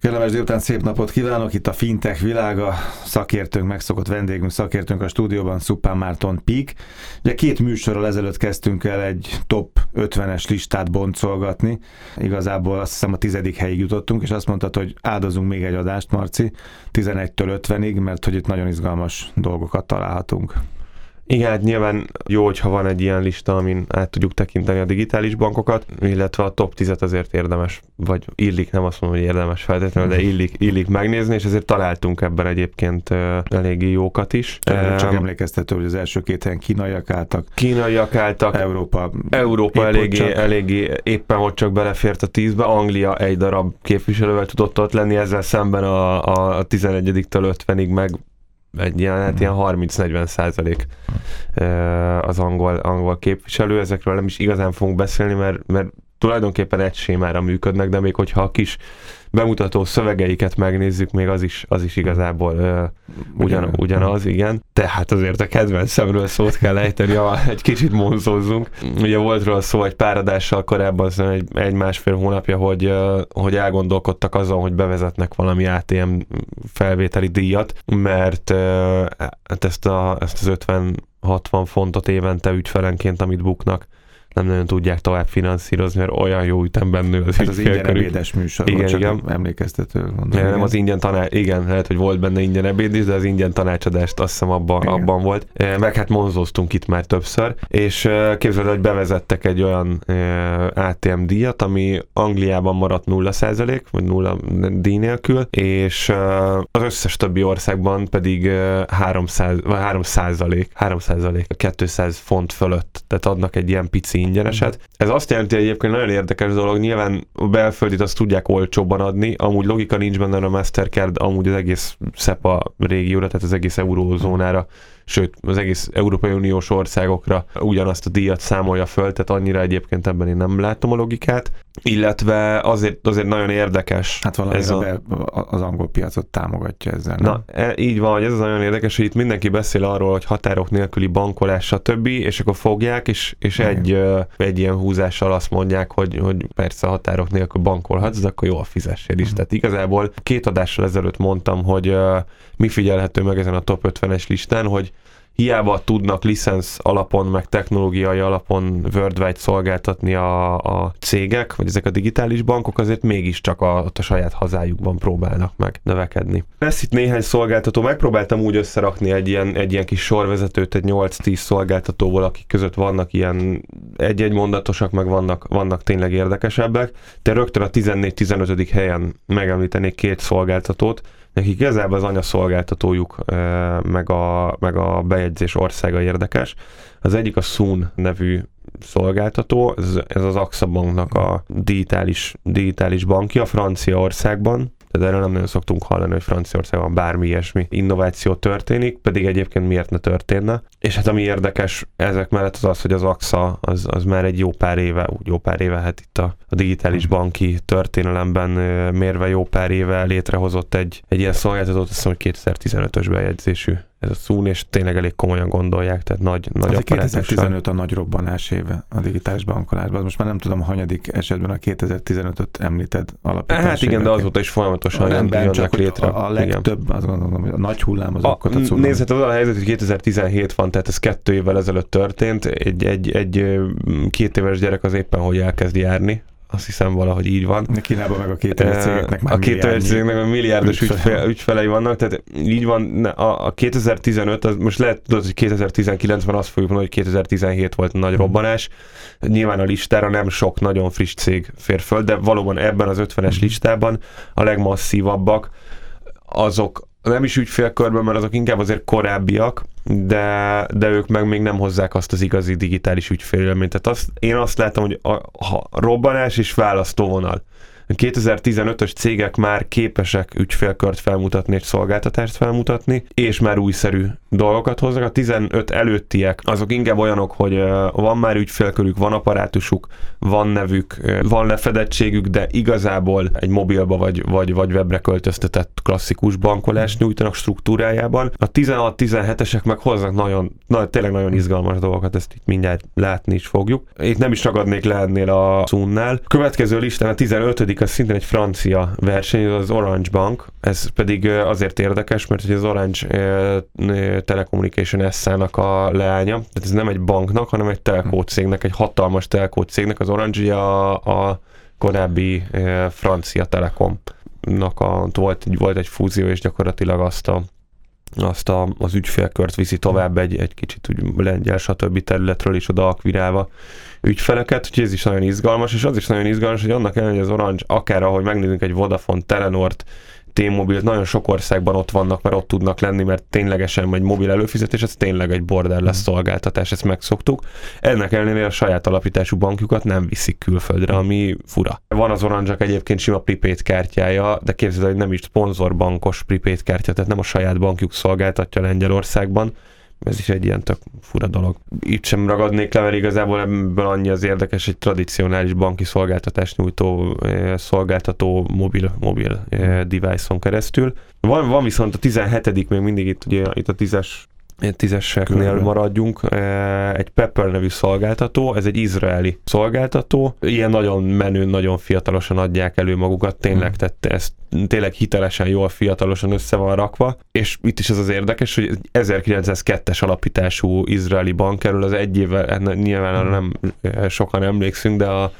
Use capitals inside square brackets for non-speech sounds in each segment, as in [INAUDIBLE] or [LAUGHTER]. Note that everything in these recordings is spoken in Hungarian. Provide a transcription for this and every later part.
Kellemes délután, szép napot kívánok! Itt a Fintech világa, szakértőnk, megszokott vendégünk, szakértőnk a stúdióban, Szupán Márton Pík. Ugye két műsorral ezelőtt kezdtünk el egy top 50-es listát boncolgatni. Igazából azt hiszem a tizedik helyig jutottunk, és azt mondtad, hogy áldozunk még egy adást, Marci, 11-től 50-ig, mert hogy itt nagyon izgalmas dolgokat találhatunk. Igen, hát nyilván jó, hogyha van egy ilyen lista, amin át tudjuk tekinteni a digitális bankokat, illetve a top 10-et azért érdemes, vagy illik, nem azt mondom, hogy érdemes feltétlenül, de illik, illik megnézni, és ezért találtunk ebben egyébként eléggé jókat is. Csak emlékeztető, hogy az első két helyen kínaiak álltak. Kínaiak álltak. Európa. Európa eléggé, eléggé éppen hogy csak belefért a tízbe. Anglia egy darab képviselővel tudott ott lenni, ezzel szemben a, a 11-től 50-ig meg egy ilyen, hát ilyen 30-40 százalék az angol, angol képviselő, ezekről nem is igazán fogunk beszélni, mert, mert tulajdonképpen egy sémára működnek, de még hogyha a kis bemutató szövegeiket megnézzük, még az is, az is igazából uh, ugyan, ugyanaz, igen. Tehát azért a kedvencemről szót kell ejteni, ha egy kicsit monzózzunk. Ugye volt róla szó egy pár adással korábban, egy, egy másfél hónapja, hogy, uh, hogy elgondolkodtak azon, hogy bevezetnek valami ATM felvételi díjat, mert uh, hát ezt, a, ezt az 50 60 fontot évente ügyfelenként, amit buknak, nem nagyon tudják tovább finanszírozni, mert olyan jó ütemben nő az, hát az ingyen ebédes műsor, igen, csak igen. emlékeztető. Mondom, igen. Nem az ingyen tanács, igen, lehet, hogy volt benne ingyen ebéd is, de az ingyen tanácsadást azt hiszem abban, abban volt. Meg hát monzóztunk itt már többször, és képzeld, hogy bevezettek egy olyan ATM díjat, ami Angliában maradt 0% vagy 0 díj nélkül, és az összes többi országban pedig 300, vagy 3 3 200 font fölött, tehát adnak egy ilyen pici ingyeneset. Ez azt jelenti hogy egyébként nagyon érdekes dolog, nyilván a belföldit azt tudják olcsóbban adni, amúgy logika nincs benne a Mastercard, amúgy az egész SEPA régióra, tehát az egész eurózónára sőt az egész Európai Uniós országokra ugyanazt a díjat számolja föl, tehát annyira egyébként ebben én nem látom a logikát, illetve azért, azért nagyon érdekes. Hát ez a... az angol piacot támogatja ezzel. Nem? Na, e, így van, hogy ez az nagyon érdekes, hogy itt mindenki beszél arról, hogy határok nélküli bankolás, stb., és akkor fogják, és, és egy, egy ilyen húzással azt mondják, hogy, hogy persze határok nélkül bankolhatsz, de akkor jól fizessél is. Uh-huh. Tehát igazából két adással ezelőtt mondtam, hogy mi figyelhető meg ezen a top 50-es listán, hogy hiába tudnak licensz alapon, meg technológiai alapon worldwide szolgáltatni a, a cégek, vagy ezek a digitális bankok, azért mégiscsak a, a saját hazájukban próbálnak meg növekedni. Lesz itt néhány szolgáltató, megpróbáltam úgy összerakni egy ilyen, egy ilyen kis sorvezetőt, egy 8-10 szolgáltatóból, akik között vannak ilyen egy-egy mondatosak, meg vannak, vannak tényleg érdekesebbek, de rögtön a 14-15. helyen megemlítenék két szolgáltatót, nekik igazából az anyaszolgáltatójuk meg a, meg a bejegyzés országa érdekes. Az egyik a Sun nevű szolgáltató, ez, ez az AXA banknak a digitális, digitális bankja Franciaországban, tehát erről nem nagyon szoktunk hallani, hogy Franciaországban bármi ilyesmi innováció történik, pedig egyébként miért ne történne. És hát ami érdekes ezek mellett az az, hogy az AXA az, az már egy jó pár éve, úgy jó pár éve, hát itt a, a digitális banki történelemben mérve jó pár éve létrehozott egy, egy ilyen szolgáltatót, azt hiszem, hogy 2015-ös bejegyzésű ez a szún, és tényleg elég komolyan gondolják, tehát nagy, nagy a 2015 a nagy robbanás éve a digitális bankolásban. Most már nem tudom, hanyadik esetben a 2015-öt említed alapítás Hát igen, de azóta is folyamatosan nem jönnek csak létre. A, a legtöbb, igen. azt gondolom, hogy a nagy hullám az akkor a Nézd, az a helyzet, hogy 2017 van, tehát ez kettő évvel ezelőtt történt. Egy, egy, egy két éves gyerek az éppen hogy elkezd járni, azt hiszem valahogy így van. Kínában meg a két cégeknek már A két cégeknek a milliárdos ügyfele. ügyfelei vannak, tehát így van, a, a 2015, az most lehet tudod, hogy 2019-ben azt fogjuk mondani, hogy 2017 volt a nagy hmm. robbanás. Nyilván a listára nem sok nagyon friss cég fér föl, de valóban ebben az 50-es hmm. listában a legmasszívabbak azok, nem is ügyfélkörben, mert azok inkább azért korábbiak, de, de ők meg még nem hozzák azt az igazi digitális ügyfélélményt. Tehát azt, én azt látom, hogy a, a robbanás és választóvonal. 2015-ös cégek már képesek ügyfélkört felmutatni és szolgáltatást felmutatni, és már újszerű dolgokat hoznak. A 15 előttiek azok inkább olyanok, hogy van már ügyfélkörük, van apparátusuk, van nevük, van lefedettségük, de igazából egy mobilba vagy, vagy, vagy webre költöztetett klasszikus bankolást nyújtanak struktúrájában. A 16-17-esek meg hoznak nagyon, na, tényleg nagyon izgalmas dolgokat, ezt itt mindjárt látni is fogjuk. Itt nem is ragadnék le ennél a Sunnál. Következő listán a 15 negyedik az szintén egy francia verseny, az Orange Bank, ez pedig azért érdekes, mert hogy az Orange Telecommunication S-nak a leánya, tehát ez nem egy banknak, hanem egy telkó cégnek, egy hatalmas telkó cégnek, az Orange a, a korábbi francia Telekomnak a, volt, volt egy fúzió, és gyakorlatilag azt a azt a, az ügyfélkört viszi tovább egy, egy kicsit úgy lengyel, stb. területről is oda akvirálva ügyfeleket, úgyhogy ez is nagyon izgalmas, és az is nagyon izgalmas, hogy annak ellenére, hogy az Orange, akár ahogy megnézzünk egy Vodafone, Telenort, T-Mobile, nagyon sok országban ott vannak, mert ott tudnak lenni, mert ténylegesen egy mobil előfizetés, ez tényleg egy borderless mm. szolgáltatás, ezt megszoktuk. Ennek ellenére a saját alapítású bankjukat nem viszik külföldre, ami fura. Van az orange egyébként sima prepaid kártyája, de képzeld, hogy nem is szponzorbankos prepaid kártya, tehát nem a saját bankjuk szolgáltatja Lengyelországban, ez is egy ilyen tök fura dolog. Itt sem ragadnék le, mert igazából ebből annyi az érdekes, egy tradicionális banki szolgáltatást nyújtó eh, szolgáltató mobil, mobil eh, device-on keresztül. Van, van viszont a 17 még mindig itt, ugye, itt a 10-es tízeseknél maradjunk, e, egy Pepper nevű szolgáltató, ez egy izraeli szolgáltató, ilyen nagyon menő, nagyon fiatalosan adják elő magukat, tényleg, hmm. tehát ez tényleg hitelesen, jól fiatalosan össze van rakva, és itt is ez az érdekes, hogy 1902-es alapítású izraeli bank erről az egy évvel, nyilván hmm. nem e, sokan emlékszünk, de a,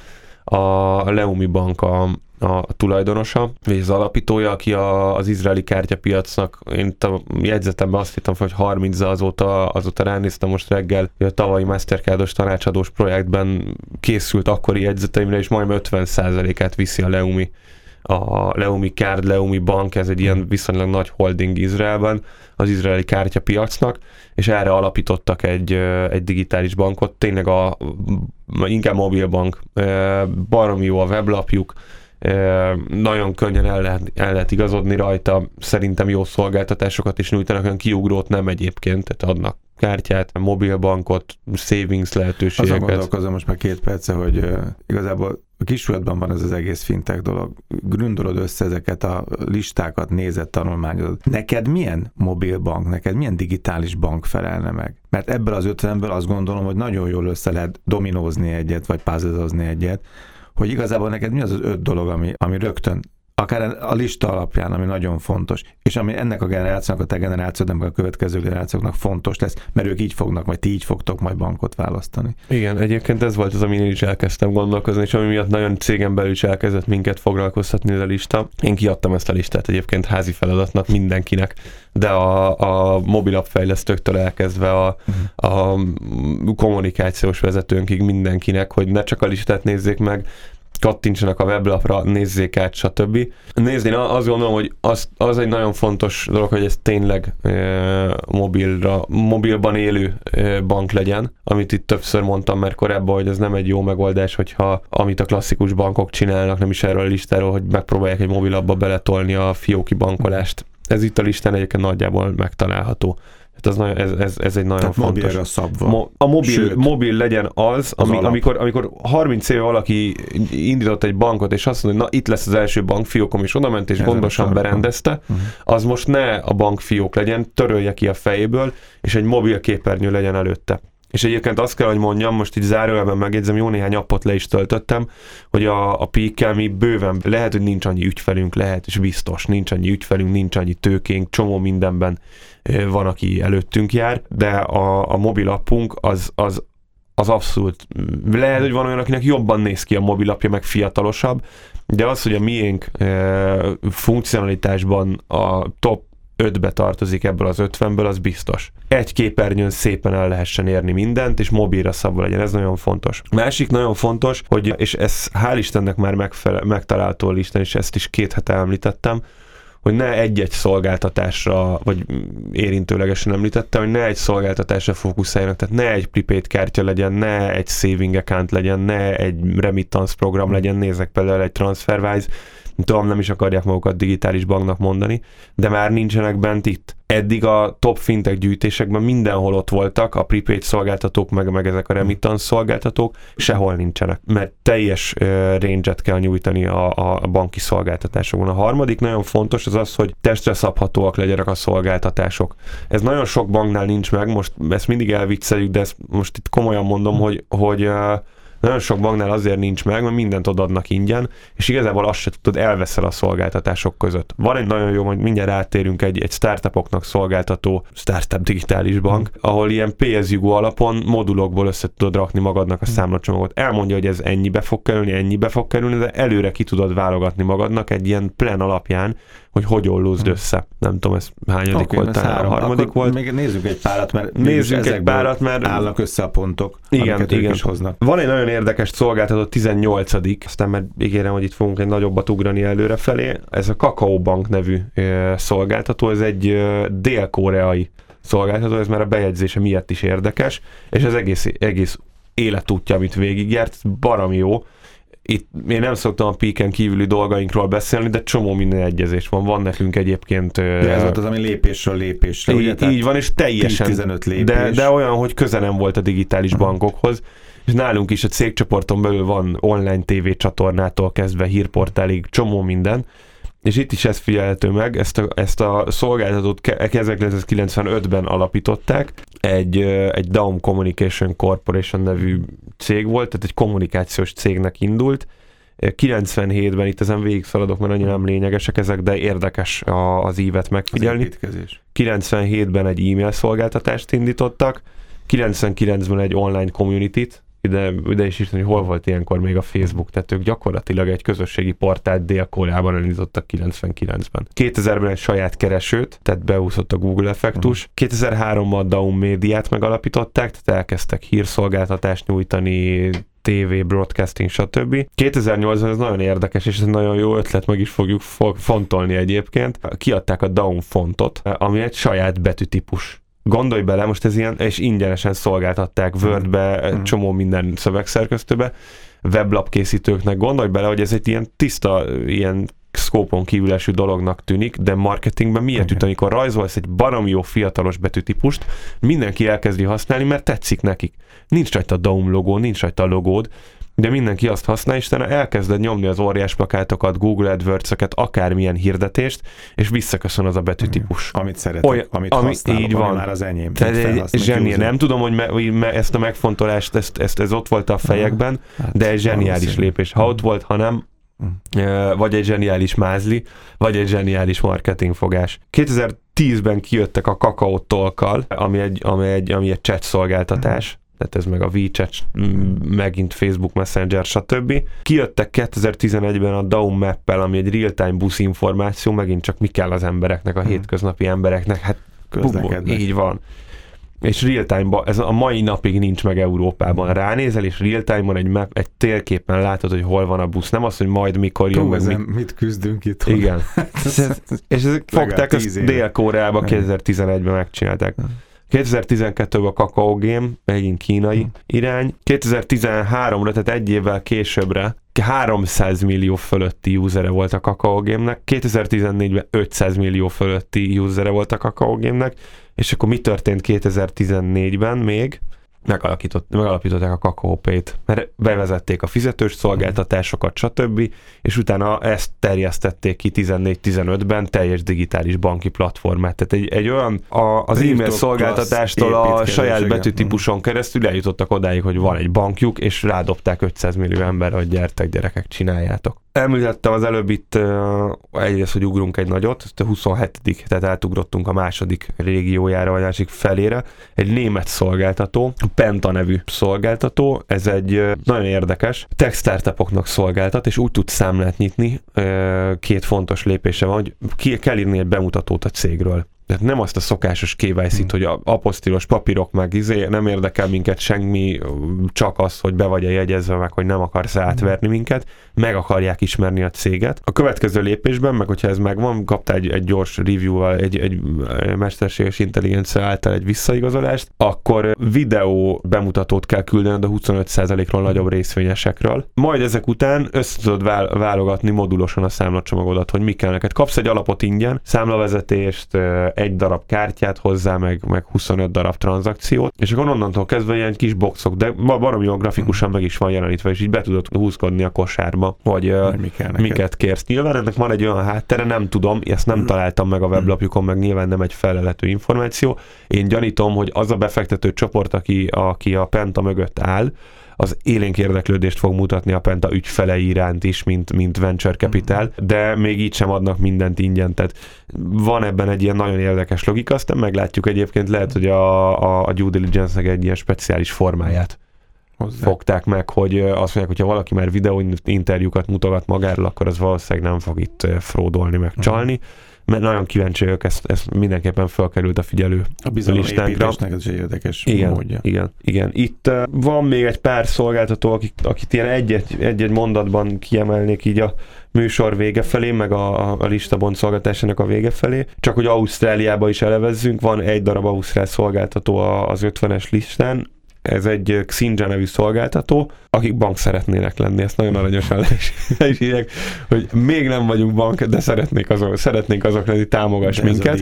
a Leumi Bank a, a tulajdonosa, vagy az alapítója, aki a, az izraeli kártyapiacnak, én a jegyzetemben azt hittem, hogy 30 azóta, azóta ránéztem most reggel, hogy a tavalyi Mastercardos tanácsadós projektben készült akkori jegyzeteimre, és majdnem 50%-át viszi a Leumi a Leumi Card, Leumi Bank, ez egy ilyen viszonylag nagy holding Izraelben, az izraeli kártyapiacnak, és erre alapítottak egy, egy digitális bankot, tényleg a inkább mobilbank, baromi jó a weblapjuk, nagyon könnyen el lehet, el lehet igazodni rajta, szerintem jó szolgáltatásokat is nyújtanak, olyan kiugrót nem egyébként, tehát adnak kártyát, mobilbankot, savings lehetőségeket. Azon gondolkozom most már két perce, hogy igazából a kisúlyadban van ez az egész fintech dolog. Grundolod össze ezeket a listákat, nézed, tanulmányozod. Neked milyen mobilbank, neked milyen digitális bank felelne meg? Mert ebből az ötvenből azt gondolom, hogy nagyon jól össze lehet dominózni egyet, vagy puzzlezni egyet, hogy igazából neked mi az az öt dolog, ami, ami rögtön akár a lista alapján, ami nagyon fontos, és ami ennek a generációnak, a te generációnak, a következő generációknak fontos lesz, mert ők így fognak, vagy ti így fogtok majd bankot választani. Igen, egyébként ez volt az, amin én is elkezdtem gondolkozni, és ami miatt nagyon cégen belül is elkezdett minket foglalkoztatni ez a lista. Én kiadtam ezt a listát egyébként házi feladatnak mindenkinek, de a, a mobilapp fejlesztőktől elkezdve a, a kommunikációs vezetőnkig mindenkinek, hogy ne csak a listát nézzék meg, kattintsanak a weblapra, nézzék át, stb. Nézd, én azt gondolom, hogy az, az egy nagyon fontos dolog, hogy ez tényleg e, mobilra, mobilban élő e, bank legyen, amit itt többször mondtam mert korábban, hogy ez nem egy jó megoldás, hogyha amit a klasszikus bankok csinálnak, nem is erről a listáról, hogy megpróbálják egy mobilabba beletolni a fióki bankolást. Ez itt a listán egyébként nagyjából megtalálható. Hát az nagyon, ez, ez, ez egy nagyon Tehát fontos. a szabva. Mo, a mobil, Sőt, mobil legyen az, ami, az amikor, amikor 30 éve valaki indított egy bankot, és azt mondja, hogy na itt lesz az első bankfiókom, és oda ment, és Ezen gondosan berendezte, uh-huh. az most ne a bankfiók legyen, törölje ki a fejéből, és egy mobil képernyő legyen előtte. És egyébként azt kell, hogy mondjam, most így zárójelben megjegyzem, jó néhány appot le is töltöttem, hogy a, a peak mi bőven, lehet, hogy nincs annyi ügyfelünk, lehet, és biztos, nincs annyi ügyfelünk, nincs annyi tőkénk, csomó mindenben van, aki előttünk jár, de a, a mobil appunk az, az, az abszolút, lehet, hogy van olyan, akinek jobban néz ki a mobilapja, meg fiatalosabb, de az, hogy a miénk e, funkcionalitásban a top 5-be tartozik ebből az 50-ből, az biztos. Egy képernyőn szépen el lehessen érni mindent, és mobilra szabva legyen, ez nagyon fontos. Másik nagyon fontos, hogy, és ez hál' Istennek már megfele, megtalálható a listán, és ezt is két hete említettem, hogy ne egy-egy szolgáltatásra, vagy érintőlegesen említette, hogy ne egy szolgáltatásra fókuszáljanak, tehát ne egy prepaid kártya legyen, ne egy saving account legyen, ne egy remittance program legyen, nézek például egy TransferWise, tudom, nem is akarják magukat digitális banknak mondani, de már nincsenek bent itt. Eddig a top fintech gyűjtésekben mindenhol ott voltak, a prepaid szolgáltatók, meg, meg ezek a remittance szolgáltatók, sehol nincsenek, mert teljes uh, range-et kell nyújtani a, a banki szolgáltatásokon. A harmadik nagyon fontos az az, hogy testre szabhatóak legyenek a szolgáltatások. Ez nagyon sok banknál nincs meg, most ezt mindig elvicceljük, de ezt most itt komolyan mondom, hogy, hogy uh, Nagyon sok banknál azért nincs meg, mert mindent odaadnak ingyen, és igazából azt se tudod, elveszel a szolgáltatások között. Van egy nagyon jó, hogy mindjárt átérünk egy, egy startupoknak szolgáltató startup digitális bank, hmm. ahol ilyen PSU alapon modulokból össze tudod rakni magadnak a hmm. számlacsomagot. Elmondja, hogy ez ennyibe fog kerülni, ennyibe fog kerülni, de előre ki tudod válogatni magadnak egy ilyen plan alapján, hogy hogy ollózd hmm. össze. Nem tudom, ez hányadik okay, volt, talán a harmadik Akkor volt. Még nézzük egy párat, mert nézzük egy párat, mert állnak össze a pontok, igen, igen. is hoznak. Van egy nagyon érdekes szolgáltató, 18 aztán mert ígérem, hogy itt fogunk egy nagyobbat ugrani előre felé. Ez a Kakao Bank nevű szolgáltató, ez egy dél-koreai szolgáltató, ez már a bejegyzése miatt is érdekes, és az egész, egész életútja, amit végigjárt, baromi jó itt én nem szoktam a píken kívüli dolgainkról beszélni, de csomó minden egyezés van. Van nekünk egyébként... De ez volt az, ami lépésről lépésre, így, ugye? Így van, és teljesen. 15 lépés. De, de olyan, hogy köze nem volt a digitális bankokhoz. És nálunk is a cégcsoporton belül van online TV csatornától kezdve hírportálig csomó minden, és itt is ez figyelhető meg, ezt a, ezt a szolgáltatót 1995-ben alapították, egy, egy Daum Communication Corporation nevű cég volt, tehát egy kommunikációs cégnek indult, 97-ben itt ezen végig szaladok, mert annyira nem lényegesek ezek, de érdekes a, az ívet megfigyelni. 97-ben egy e-mail szolgáltatást indítottak, 99-ben egy online community-t, ide, ide is írtam, hogy hol volt ilyenkor még a Facebook, tehát ők gyakorlatilag egy közösségi portált Dél-Koreában elindítottak 99-ben. 2000-ben egy saját keresőt, tehát beúszott a Google effektus. Uh-huh. 2003-ban a Daum médiát megalapították, tehát elkezdtek hírszolgáltatást nyújtani, TV, broadcasting, stb. 2008-ban ez nagyon érdekes, és ez nagyon jó ötlet, meg is fogjuk fontolni egyébként. Kiadták a Daum fontot, ami egy saját betűtípus gondolj bele, most ez ilyen, és ingyenesen szolgáltatták Wordbe, mm. csomó minden szövegszerkesztőbe, weblap készítőknek, gondolj bele, hogy ez egy ilyen tiszta, ilyen szkópon kívül eső dolognak tűnik, de marketingben miért üt, amikor rajzolsz egy barom jó fiatalos betűtípust, mindenki elkezdi használni, mert tetszik nekik. Nincs rajta a Daum logó, nincs rajta a logód, de mindenki azt használja, és elkezded nyomni az óriás plakátokat, Google AdWords-eket, akármilyen hirdetést, és visszaköszön az a betűtípus. Amit szeretek, Olyan, amit ami, használok, így van. már az enyém. Tehát egy zseni, nem tudom, hogy me, me, ezt a megfontolást, ezt, ezt, ez ott volt a fejekben, hát, de egy zseniális lépés. Ha ott volt, ha nem, hm. vagy egy zseniális mázli, vagy egy zseniális marketingfogás. 2010-ben kijöttek a Kakao Tolkal, ami egy, ami egy, ami egy chat szolgáltatás, tehát ez meg a WeChat, megint Facebook Messenger, stb. Kijöttek 2011-ben a Daum Map-el, ami egy real-time busz információ, megint csak mi kell az embereknek, a hmm. hétköznapi embereknek, hát így van. És real-time ez a mai napig nincs meg Európában. Ránézel, és real-time-on egy, map, egy térképen látod, hogy hol van a busz. Nem az, hogy majd mikor jön. Meg, mit... mit küzdünk itt. Igen. [LAUGHS] és ezek fogták ezt Dél-Koreába 2011-ben megcsinálták. Hmm. 2012-ben a Kakao Game, megint kínai hmm. irány. 2013-ra, tehát egy évvel későbbre 300 millió fölötti usere volt a Kakao Game-nek, 2014-ben 500 millió fölötti usere volt a Kakao Game-nek, és akkor mi történt 2014-ben még? Megalapították a kakaópét, mert bevezették a fizetős szolgáltatásokat, stb., és utána ezt terjesztették ki 14-15-ben teljes digitális banki platformát. Tehát egy, egy olyan a, az e-mail szolgáltatástól a saját betűtípuson keresztül eljutottak odáig, hogy van egy bankjuk, és rádobták 500 millió ember, hogy gyertek gyerekek, csináljátok. Említettem az előbb itt egyrészt, hogy ugrunk egy nagyot, a 27 tehát átugrottunk a második régiójára, vagy másik felére. Egy német szolgáltató, Penta nevű szolgáltató, ez egy nagyon érdekes, tech startupoknak szolgáltat, és úgy tud számlát nyitni, két fontos lépése van, hogy ki kell írni egy bemutatót a cégről. Tehát nem azt a szokásos KYC-t, hmm. hogy a apostilos papírok meg izé, nem érdekel minket semmi, csak az, hogy be vagy -e jegyezve meg, hogy nem akarsz hmm. átverni minket, meg akarják ismerni a céget. A következő lépésben, meg hogyha ez megvan, kaptál egy, egy gyors review-val, egy, egy mesterséges intelligencia által egy visszaigazolást, akkor videó bemutatót kell küldened a 25%-ról nagyobb részvényesekről. Majd ezek után össze tudod válogatni modulosan a számlacsomagodat, hogy mi kell neked. Kapsz egy alapot ingyen, számlavezetést, egy darab kártyát hozzá, meg, meg 25 darab tranzakciót, és akkor onnantól kezdve ilyen kis boxok, de baromi jól grafikusan meg is van jelenítve, és így be tudod húzkodni a kosárba, vagy mi miket kérsz. Nyilván ennek van egy olyan háttere, nem tudom, ezt nem találtam meg a weblapjukon, meg nyilván nem egy felelhető információ. Én gyanítom, hogy az a befektető csoport, aki, aki a Penta mögött áll, az élénk érdeklődést fog mutatni a Penta ügyfelei iránt is, mint, mint venture capital, de még így sem adnak mindent ingyen, tehát van ebben egy ilyen nagyon érdekes logika, aztán meglátjuk egyébként, lehet, hogy a, a, a due diligence-nek egy ilyen speciális formáját Hozzá. fogták meg, hogy azt mondják, hogyha valaki már videó interjúkat mutogat magáról, akkor az valószínűleg nem fog itt fródolni, meg mhm. csalni. Uh-huh mert nagyon kíváncsi vagyok, ezt, ezt mindenképpen felkerült a figyelő A bizalomépítésnek ez egy érdekes igen, módja. Igen, igen. Itt van még egy pár szolgáltató, akik, akit ilyen egy-egy mondatban kiemelnék így a műsor vége felé, meg a, a listabont szolgáltásának a vége felé. Csak hogy Ausztráliába is elevezzünk, van egy darab Ausztrál szolgáltató az 50-es listán, ez egy Xinja nevű szolgáltató, akik bank szeretnének lenni, ezt nagyon aranyosan le is írják, hogy még nem vagyunk bank, de szeretnék azok, szeretnénk azok lenni, támogass de minket.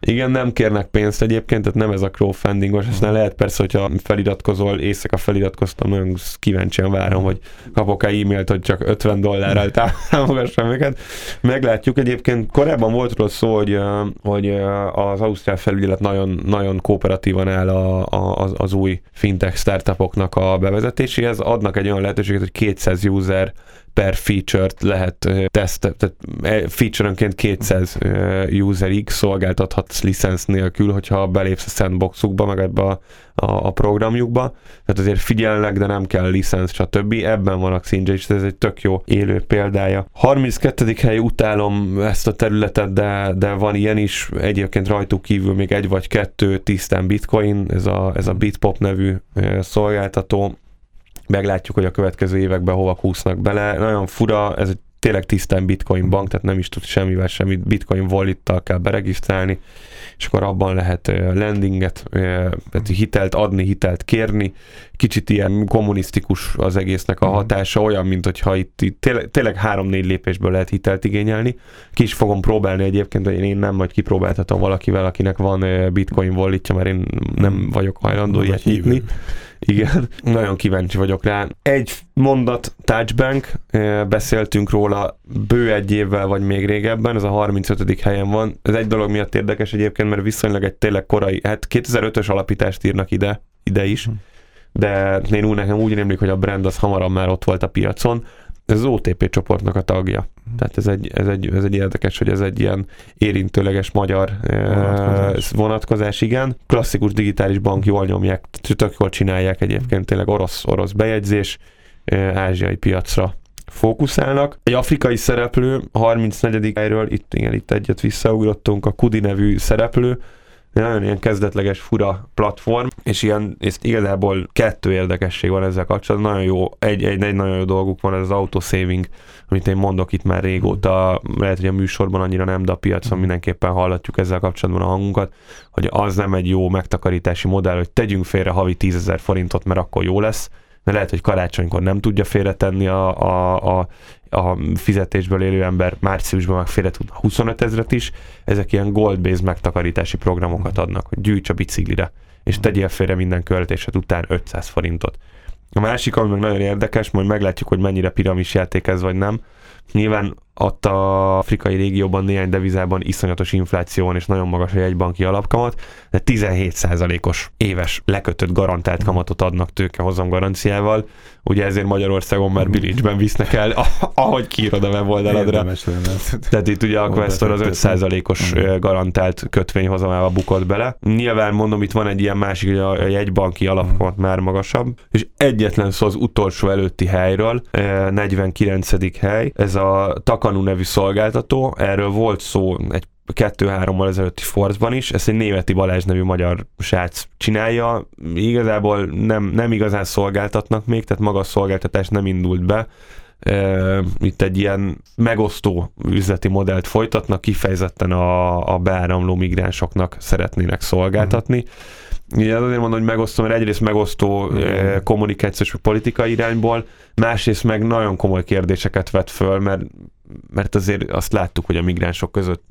Igen, nem kérnek pénzt egyébként, tehát nem ez a crowdfundingos, ezt nem lehet persze, hogyha feliratkozol, éjszaka feliratkoztam, nagyon kíváncsian várom, hogy kapok-e e-mailt, hogy csak 50 dollárral [LAUGHS] támogassam minket. Meglátjuk egyébként, korábban volt róla szó, hogy, hogy az Ausztrál felügyelet nagyon, nagyon kooperatívan áll a, a, az, az új fintech startupoknak a bevezetéséhez, adnak egy olyan lehetőséget, hogy 200 user per feature-t lehet teszt, tehát feature-önként 200 userig szolgáltathatsz licensz nélkül, hogyha belépsz a sandboxukba, meg ebbe a, a, a programjukba. Tehát azért figyelnek, de nem kell licensz, stb. Ebben van a Xinja, és ez egy tök jó élő példája. 32. hely utálom ezt a területet, de, de van ilyen is. Egyébként rajtuk kívül még egy vagy kettő tisztán bitcoin, ez a, ez a Bitpop nevű szolgáltató meglátjuk, hogy a következő években hova kúsznak bele. Nagyon fura, ez egy tényleg tisztán bitcoin bank, tehát nem is tud semmivel semmit, bitcoin wallet kell beregisztrálni, és akkor abban lehet lendinget, tehát hitelt adni, hitelt kérni. Kicsit ilyen kommunisztikus az egésznek a mhm. hatása, olyan, mint hogyha itt, itt tényleg, tényleg három-négy lépésből lehet hitelt igényelni. Ki is fogom próbálni egyébként, hogy én nem majd kipróbáltatom valakivel, akinek van bitcoin walletje, mert én nem vagyok hajlandó ilyet nyitni. Igen, nagyon kíváncsi vagyok rá. Egy mondat, Touchbank, eh, beszéltünk róla bő egy évvel, vagy még régebben, ez a 35. helyen van. Ez egy dolog miatt érdekes egyébként, mert viszonylag egy tényleg korai, hát 2005-ös alapítást írnak ide, ide is, hm. de én úgy nekem úgy rémlik, hogy a brand az hamarabb már ott volt a piacon ez az OTP csoportnak a tagja. Tehát ez egy, ez, egy, ez egy érdekes, hogy ez egy ilyen érintőleges magyar vonatkozás, vonatkozás igen. Klasszikus digitális bank jól nyomják, tök jól csinálják egyébként, tényleg orosz, orosz bejegyzés, ázsiai piacra fókuszálnak. Egy afrikai szereplő, 34. helyről, itt, igen, itt egyet visszaugrottunk, a Kudi nevű szereplő, nagyon ilyen kezdetleges, fura platform, és ilyen, és igazából kettő érdekesség van ezzel kapcsolatban. Nagyon jó, egy, egy, egy nagyon jó dolguk van, ez az autosaving, amit én mondok itt már régóta, lehet, hogy a műsorban annyira nem, de a piacon mindenképpen hallatjuk ezzel kapcsolatban a hangunkat, hogy az nem egy jó megtakarítási modell, hogy tegyünk félre havi 10 ezer forintot, mert akkor jó lesz, mert lehet, hogy karácsonykor nem tudja félretenni a, a, a, a fizetésből élő ember márciusban meg félre tud 25 ezeret is. Ezek ilyen gold-based megtakarítási programokat adnak, hogy gyűjts a biciklire, és tegyél félre minden költésed után 500 forintot. A másik, ami meg nagyon érdekes, majd meglátjuk, hogy mennyire piramis játék ez vagy nem. Nyilván ott a afrikai régióban néhány devizában iszonyatos infláció van, és nagyon magas a jegybanki alapkamat, de 17%-os éves lekötött garantált kamatot adnak tőkehozam garanciával. Ugye ezért Magyarországon már bilicsben visznek el, ahogy kiírod a weboldaladra. Tehát itt ugye a Questor az 5%-os garantált kötvényhozamába bukott bele. Nyilván mondom, itt van egy ilyen másik, hogy a jegybanki alapkamat már magasabb, és egyetlen szó az utolsó előtti helyről, 49. hely, ez a Taka Kanu nevű szolgáltató, erről volt szó egy kettő-hárommal ezelőtti Forzban is, ezt egy németi Balázs nevű magyar srác csinálja, igazából nem, nem igazán szolgáltatnak még, tehát maga a szolgáltatás nem indult be, itt egy ilyen megosztó üzleti modellt folytatnak, kifejezetten a, a beáramló migránsoknak szeretnének szolgáltatni. Uh-huh. Ugye azért mondom, hogy megosztó, mert egyrészt megosztó uh-huh. kommunikációs politikai irányból, másrészt meg nagyon komoly kérdéseket vet föl, mert mert azért azt láttuk, hogy a migránsok között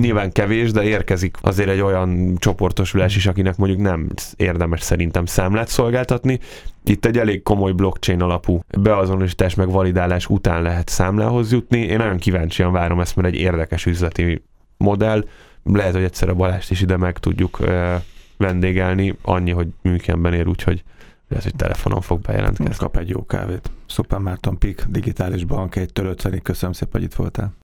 nyilván kevés, de érkezik azért egy olyan csoportosulás is, akinek mondjuk nem érdemes szerintem számlát szolgáltatni. Itt egy elég komoly blockchain alapú beazonosítás meg validálás után lehet számlához jutni. Én nagyon kíváncsian várom ezt, mert egy érdekes üzleti modell. Lehet, hogy egyszer a Balást is ide meg tudjuk vendégelni, annyi, hogy műkenben ér, úgyhogy Lehet, hogy telefonon fog bejelentkezni. Kap egy jó kávét. Szuper Márton Pik, digitális bank, egy 50 Köszönöm szépen, hogy itt voltál.